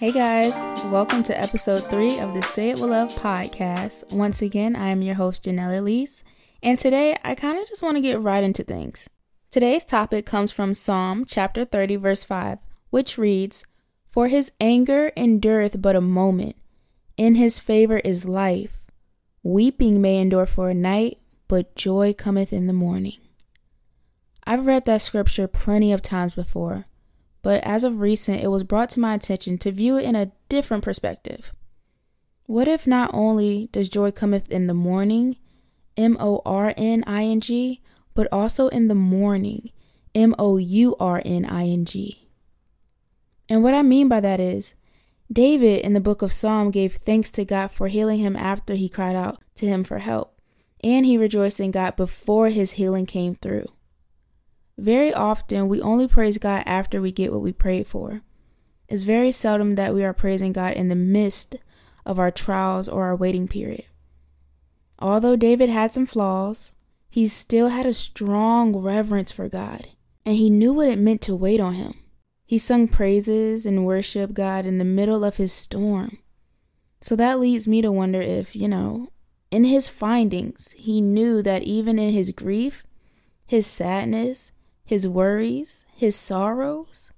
Hey guys, welcome to episode three of the Say It With Love podcast. Once again, I am your host, Janelle Elise, and today I kind of just want to get right into things. Today's topic comes from Psalm chapter 30, verse 5, which reads, For his anger endureth but a moment, in his favor is life. Weeping may endure for a night, but joy cometh in the morning. I've read that scripture plenty of times before but as of recent, it was brought to my attention to view it in a different perspective. What if not only does joy cometh in the morning, M O R N I N G, but also in the mourning, M O U R N I N G? And what I mean by that is, David in the book of Psalm gave thanks to God for healing him after he cried out to him for help, and he rejoiced in God before his healing came through. Very often, we only praise God after we get what we prayed for. It's very seldom that we are praising God in the midst of our trials or our waiting period. Although David had some flaws, he still had a strong reverence for God, and he knew what it meant to wait on him. He sung praises and worshiped God in the middle of his storm. So that leads me to wonder if, you know, in his findings, he knew that even in his grief, his sadness, his worries, his sorrows,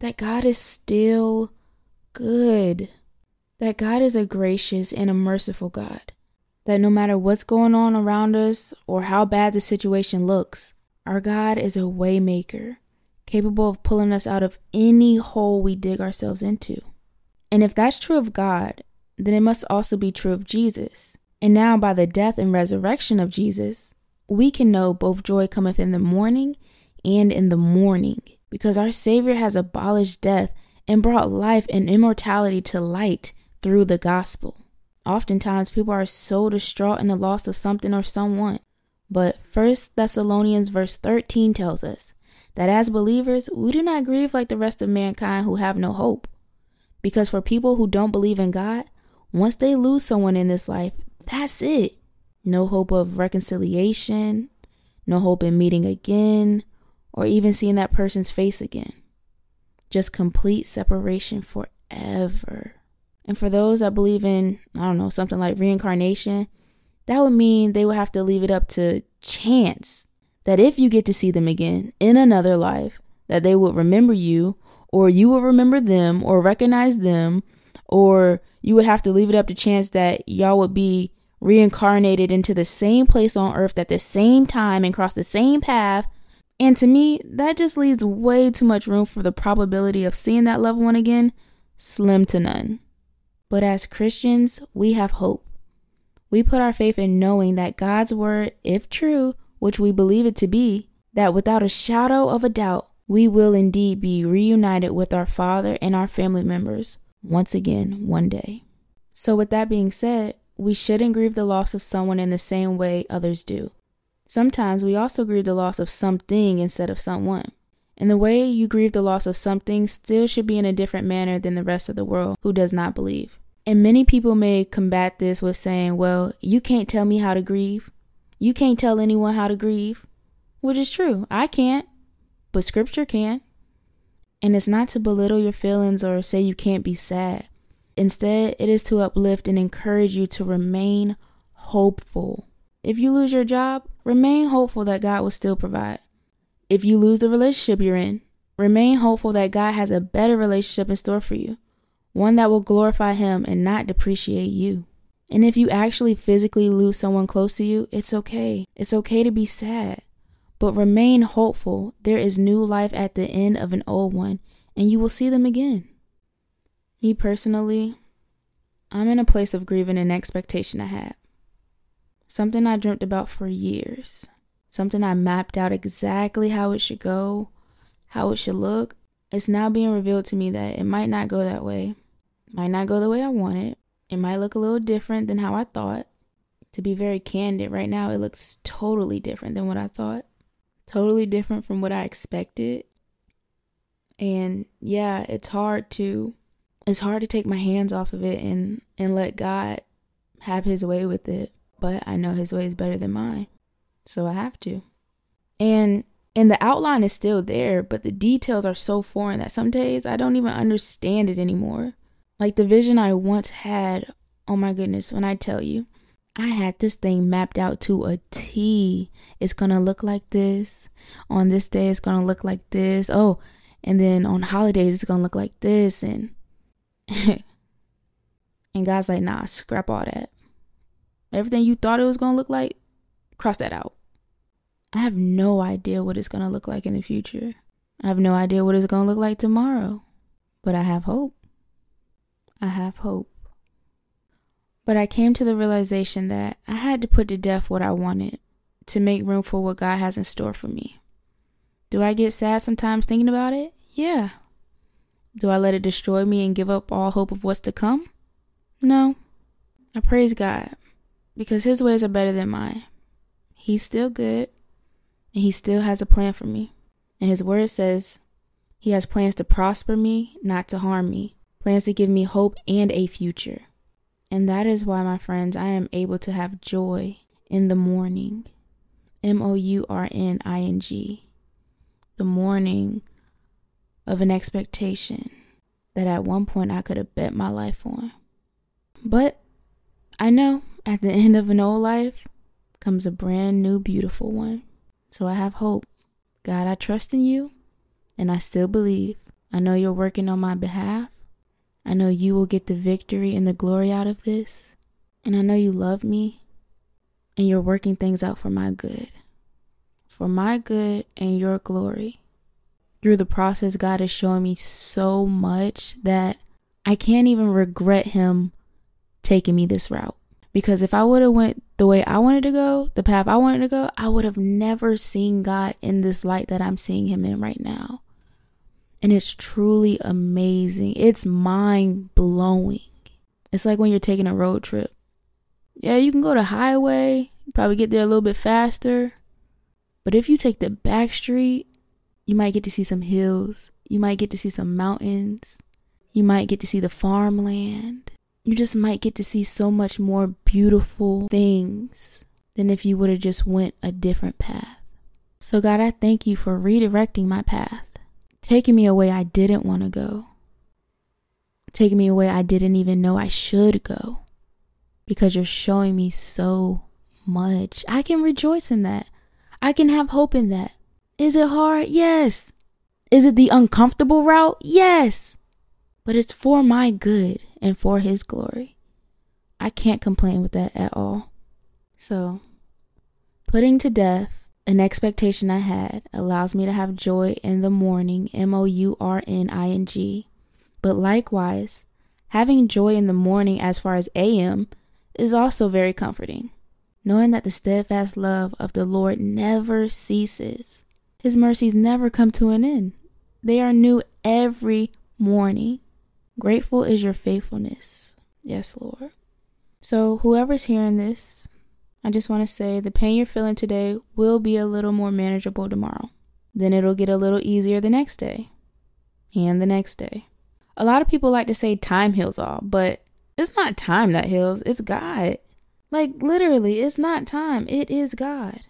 that God is still good. That God is a gracious and a merciful God. That no matter what's going on around us or how bad the situation looks, our God is a waymaker, capable of pulling us out of any hole we dig ourselves into. And if that's true of God, then it must also be true of Jesus. And now, by the death and resurrection of Jesus, we can know both joy cometh in the morning and in the mourning, because our Savior has abolished death and brought life and immortality to light through the gospel. Oftentimes, people are so distraught in the loss of something or someone. But 1 Thessalonians verse 13 tells us that as believers, we do not grieve like the rest of mankind who have no hope. Because for people who don't believe in God, once they lose someone in this life, that's it. No hope of reconciliation, no hope in meeting again, or even seeing that person's face again. Just complete separation forever. And for those that believe in, I don't know, something like reincarnation, that would mean they would have to leave it up to chance that if you get to see them again in another life, that they would remember you, or you will remember them, or recognize them, or you would have to leave it up to chance that y'all would be reincarnated into the same place on earth at the same time and cross the same path and to me, that just leaves way too much room for the probability of seeing that loved one again slim to none. But as Christians, we have hope. We put our faith in knowing that God's word, if true, which we believe it to be, that without a shadow of a doubt, we will indeed be reunited with our Father and our family members once again one day. So, with that being said, we shouldn't grieve the loss of someone in the same way others do. Sometimes we also grieve the loss of something instead of someone. And the way you grieve the loss of something still should be in a different manner than the rest of the world who does not believe. And many people may combat this with saying, well, you can't tell me how to grieve. You can't tell anyone how to grieve. Which is true. I can't. But scripture can. And it's not to belittle your feelings or say you can't be sad. Instead, it is to uplift and encourage you to remain hopeful. If you lose your job, remain hopeful that God will still provide. If you lose the relationship you're in, remain hopeful that God has a better relationship in store for you, one that will glorify Him and not depreciate you. And if you actually physically lose someone close to you, it's okay. It's okay to be sad. But remain hopeful there is new life at the end of an old one, and you will see them again. Me personally, I'm in a place of grieving and expectation I had. Something I dreamt about for years. Something I mapped out exactly how it should go, how it should look. It's now being revealed to me that it might not go that way. Might not go the way I want it. It might look a little different than how I thought. To be very candid, right now it looks totally different than what I thought. Totally different from what I expected. And yeah, it's hard to it's hard to take my hands off of it and and let God have his way with it but I know his way is better than mine. So I have to. And And the outline is still there, but the details are so foreign that some days I don't even understand it anymore. Like the vision I once had, oh my goodness, when I tell you, I had this thing mapped out to a T. It's gonna look like this. On this day, it's gonna look like this. Oh, and then on holidays, it's gonna look like this. And and God's like, nah, scrap all that. Everything you thought it was gonna look like, cross that out. I have no idea what it's going to look like in the future. I have no idea what it's going to look like tomorrow. But I have hope. I have hope. But I came to the realization that I had to put to death what I wanted to make room for what God has in store for me. Do I get sad sometimes thinking about it? Yeah. Do I let it destroy me and give up all hope of what's to come? No. I praise God because His ways are better than mine. He's still good and He still has a plan for me. And His word says He has plans to prosper me, not to harm me, plans to give me hope and a future. And that is why, my friends, I am able to have joy in the mourning. M O U R N I N G. The mourning of an expectation that at one point I could have bet my life on. But I know at the end of an old life comes a brand new, beautiful one. So I have hope. God, I trust in you and I still believe. I know you're working on my behalf. I know you will get the victory and the glory out of this. And I know you love me and you're working things out for my good. For my good and your glory. Through the process, God is showing me so much that I can't even regret Him taking me this route. Because if I would have went the way I wanted to go, the path I wanted to go, I would have never seen God in this light that I'm seeing him in right now. And it's truly amazing. It's mind blowing. It's like when you're taking a road trip. Yeah, you can go to highway, probably get there a little bit faster. But if you take the back street, you might get to see some hills. You might get to see some mountains. You might get to see the farmland you just might get to see so much more beautiful things than if you would have just went a different path. So God, I thank you for redirecting my path, taking me away I didn't want to go, taking me away I didn't even know I should go, because you're showing me so much. I can rejoice in that. I can have hope in that. Is it hard? Yes. Is it the uncomfortable route? Yes but it's for my good and for His glory. I can't complain with that at all. So, putting to death an expectation I had allows me to have joy in the mourning, M O U R N I N G. But likewise, having joy in the morning as far as AM is also very comforting, knowing that the steadfast love of the Lord never ceases. His mercies never come to an end. They are new every morning. Grateful is your faithfulness. Yes, Lord. So, whoever's hearing this, I just want to say the pain you're feeling today will be a little more manageable tomorrow. Then it'll get a little easier the next day and the next day. A lot of people like to say time heals all, but it's not time that heals, it's God. Like, literally, it's not time, it is God.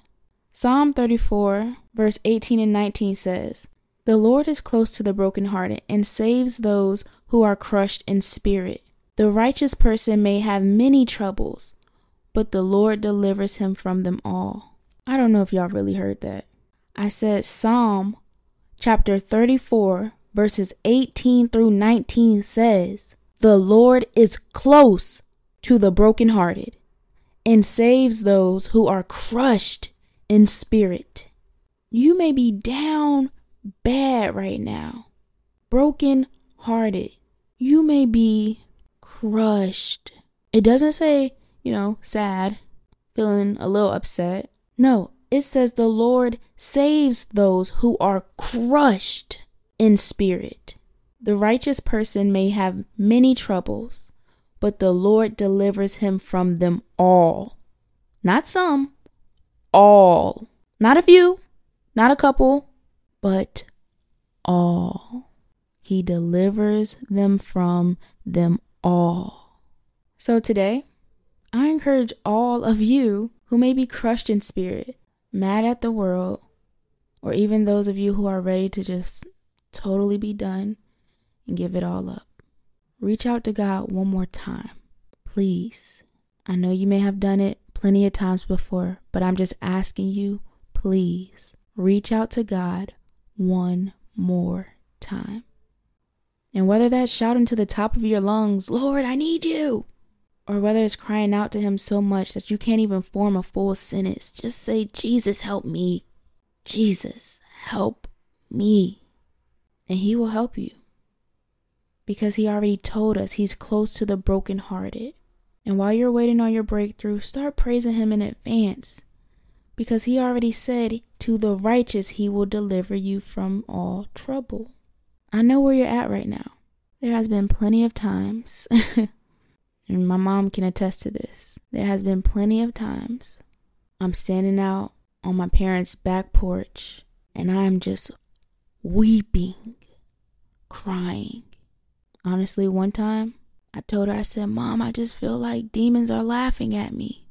Psalm 34, verse 18 and 19 says, The Lord is close to the brokenhearted and saves those who are crushed in spirit. The righteous person may have many troubles, but the Lord delivers him from them all. I don't know if y'all really heard that. I said Psalm chapter 34, verses 18 through 19 says, The Lord is close to the brokenhearted and saves those who are crushed in spirit. You may be down bad right now, broken hearted you may be crushed. It doesn't say, you know, sad, feeling a little upset. No, it says the Lord saves those who are crushed in spirit. The righteous person may have many troubles, but the Lord delivers him from them all. Not some, all. Not a few, not a couple, but all. He delivers them from them all. So today, I encourage all of you who may be crushed in spirit, mad at the world, or even those of you who are ready to just totally be done and give it all up, reach out to God one more time. Please. I know you may have done it plenty of times before, but I'm just asking you, please reach out to God one more time. And whether that's shouting to the top of your lungs, Lord, I need you, or whether it's crying out to Him so much that you can't even form a full sentence, just say, Jesus, help me. Jesus, help me. And He will help you. Because He already told us He's close to the brokenhearted. And while you're waiting on your breakthrough, start praising Him in advance. Because He already said, To the righteous He will deliver you from all trouble. I know where you're at right now. There has been plenty of times, and my mom can attest to this. There has been plenty of times I'm standing out on my parents' back porch and I'm just weeping, crying. Honestly, one time I told her, I said, Mom, I just feel like demons are laughing at me.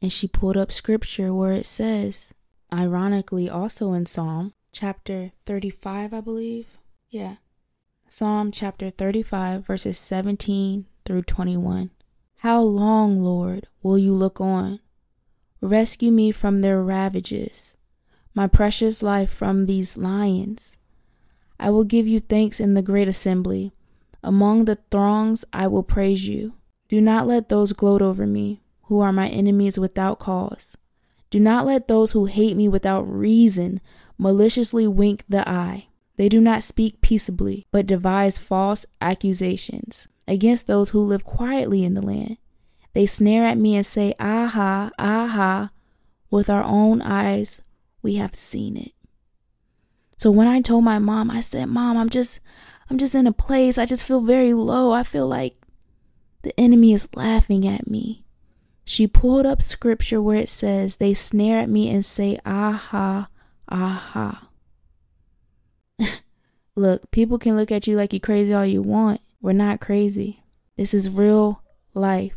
And she pulled up scripture where it says, ironically, also in Psalm chapter 35, I believe, yeah. Psalm chapter 35, verses 17 through 21. How long, Lord, will you look on? Rescue me from their ravages, my precious life from these lions. I will give you thanks in the great assembly. Among the throngs I will praise you. Do not let those gloat over me, who are my enemies without cause. Do not let those who hate me without reason maliciously wink the eye. They do not speak peaceably, but devise false accusations against those who live quietly in the land. They snare at me and say, Aha, aha, with our own eyes we have seen it. So when I told my mom, I said, Mom, I'm just I'm just in a place, I just feel very low. I feel like the enemy is laughing at me. She pulled up scripture where it says, They snare at me and say, Aha, aha. Look, people can look at you like you're crazy all you want. We're not crazy. This is real life.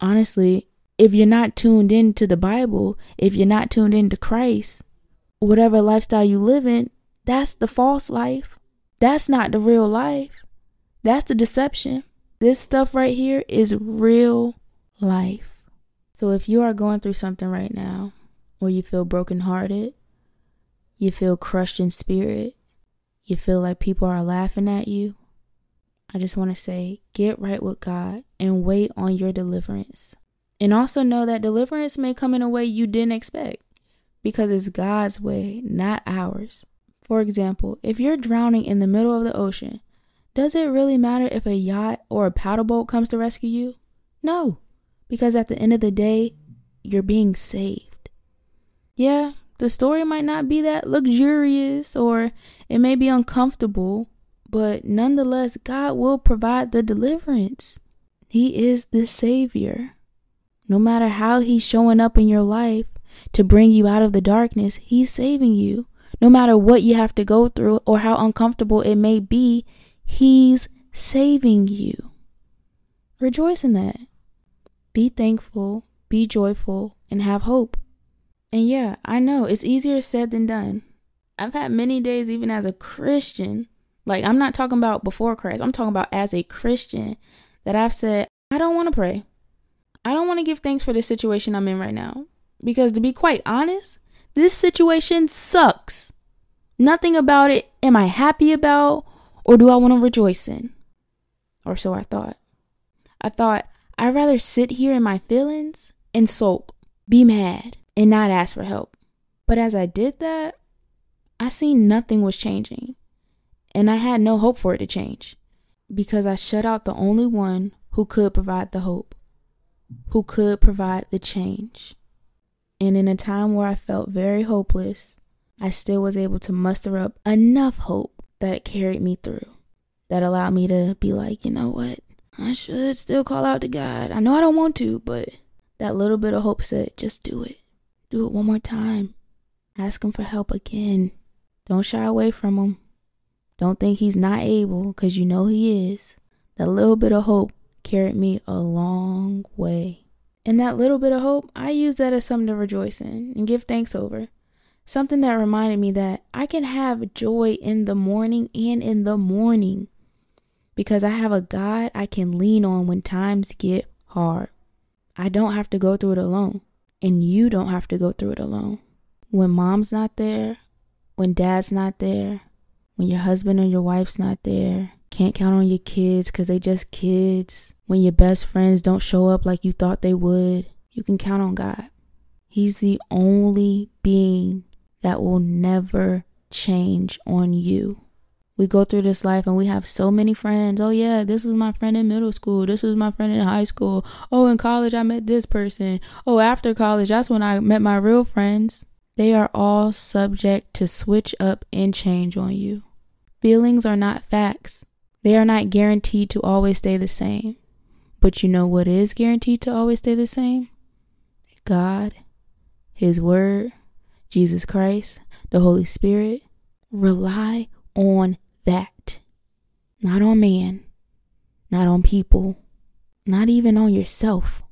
Honestly, if you're not tuned into the Bible, if you're not tuned into Christ, whatever lifestyle you live in, that's the false life. That's not the real life. That's the deception. This stuff right here is real life. So if you are going through something right now, or you feel brokenhearted, you feel crushed in spirit, you feel like people are laughing at you, I just want to say get right with God and wait on your deliverance. And also know that deliverance may come in a way you didn't expect because it's God's way, not ours. For example, if you're drowning in the middle of the ocean, does it really matter if a yacht or a paddle boat comes to rescue you? No, because at the end of the day, you're being saved. Yeah, the story might not be that luxurious or it may be uncomfortable, but nonetheless, God will provide the deliverance. He is the Savior. No matter how He's showing up in your life to bring you out of the darkness, He's saving you. No matter what you have to go through or how uncomfortable it may be, He's saving you. Rejoice in that. Be thankful, be joyful, and have hope. And yeah, I know it's easier said than done. I've had many days, even as a Christian, like I'm not talking about before Christ, I'm talking about as a Christian, that I've said, I don't want to pray. I don't want to give thanks for the situation I'm in right now. Because to be quite honest, this situation sucks. Nothing about it am I happy about or do I want to rejoice in. Or so I thought. I thought I'd rather sit here in my feelings and sulk, be mad, and not ask for help. But as I did that, I seen nothing was changing. And I had no hope for it to change because I shut out the only one who could provide the hope, who could provide the change. And in a time where I felt very hopeless, I still was able to muster up enough hope that carried me through, that allowed me to be like, you know what? I should still call out to God. I know I don't want to, but that little bit of hope said, just do it. Do it one more time. Ask Him for help again. Don't shy away from Him. Don't think He's not able, because you know He is. That little bit of hope carried me a long way. And that little bit of hope, I use that as something to rejoice in and give thanks over. Something that reminded me that I can have joy in the morning and in the mourning because I have a God I can lean on when times get hard. I don't have to go through it alone, and you don't have to go through it alone. When mom's not there, when dad's not there, when your husband or your wife's not there, can't count on your kids because they just kids, when your best friends don't show up like you thought they would, you can count on God. He's the only being that will never change on you. We go through this life and we have so many friends. Oh, yeah, this was my friend in middle school. This was my friend in high school. Oh, in college, I met this person. Oh, after college, that's when I met my real friends. They are all subject to switch up and change on you. Feelings are not facts, they are not guaranteed to always stay the same. But you know what is guaranteed to always stay the same? God, His Word, Jesus Christ, the Holy Spirit. Rely on that. Not on man, not on people, not even on yourself.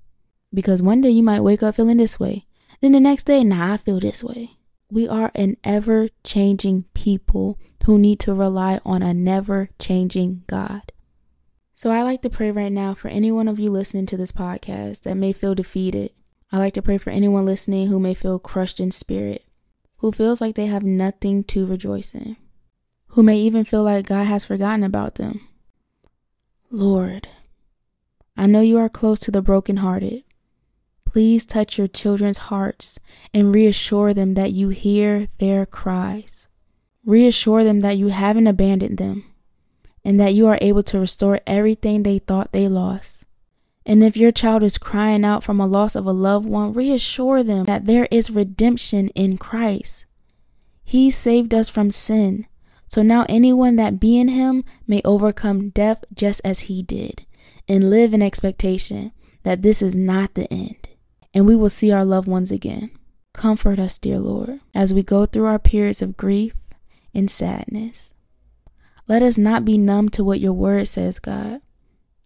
Because one day you might wake up feeling this way. Then the next day, nah, I feel this way. We are an ever changing people who need to rely on a never changing God. So I like to pray right now for any one of you listening to this podcast that may feel defeated. I like to pray for anyone listening who may feel crushed in spirit, who feels like they have nothing to rejoice in who may even feel like God has forgotten about them. Lord, I know you are close to the brokenhearted. Please touch your children's hearts and reassure them that you hear their cries. Reassure them that you haven't abandoned them and that you are able to restore everything they thought they lost. And if your child is crying out from a loss of a loved one, reassure them that there is redemption in Christ. He saved us from sin so now anyone that be in him may overcome death just as he did, and live in expectation that this is not the end, and we will see our loved ones again. Comfort us, dear Lord, as we go through our periods of grief and sadness. Let us not be numb to what your word says, God.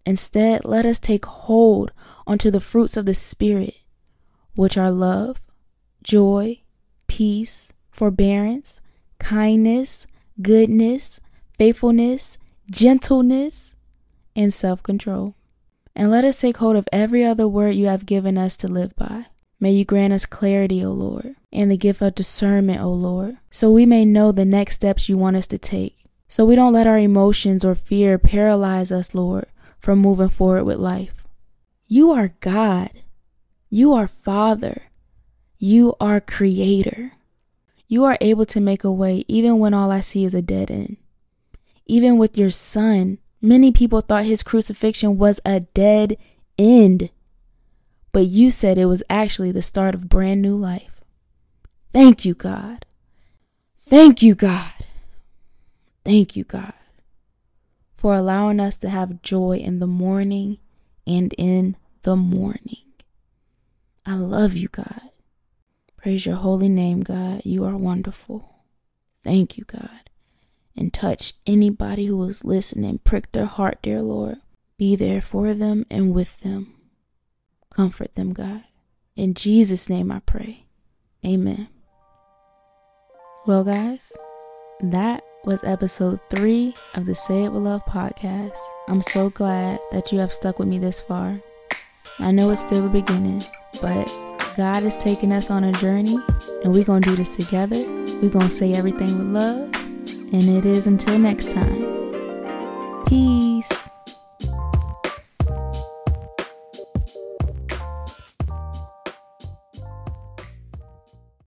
Instead, let us take hold onto the fruits of the Spirit, which are love, joy, peace, forbearance, kindness, goodness, faithfulness, gentleness, and self control. And let us take hold of every other word you have given us to live by. May you grant us clarity, O Lord, and the gift of discernment, O Lord, so we may know the next steps you want us to take. So we don't let our emotions or fear paralyze us, Lord, from moving forward with life. You are God. You are Father. You are Creator. You are able to make a way even when all I see is a dead end. Even with your son, many people thought his crucifixion was a dead end. But you said it was actually the start of brand new life. Thank you, God. Thank you, God. Thank you, God, for allowing us to have joy in the morning and in the mourning. I love you, God. Praise your holy name, God. You are wonderful. Thank you, God. And touch anybody who is listening. Prick their heart, dear Lord. Be there for them and with them. Comfort them, God. In Jesus' name I pray. Amen. Well, guys, that was episode three of the Say It With Love podcast. I'm so glad that you have stuck with me this far. I know it's still the beginning, but God is taking us on a journey, and we're going to do this together. We're going to say everything with love, and it is until next time. Peace.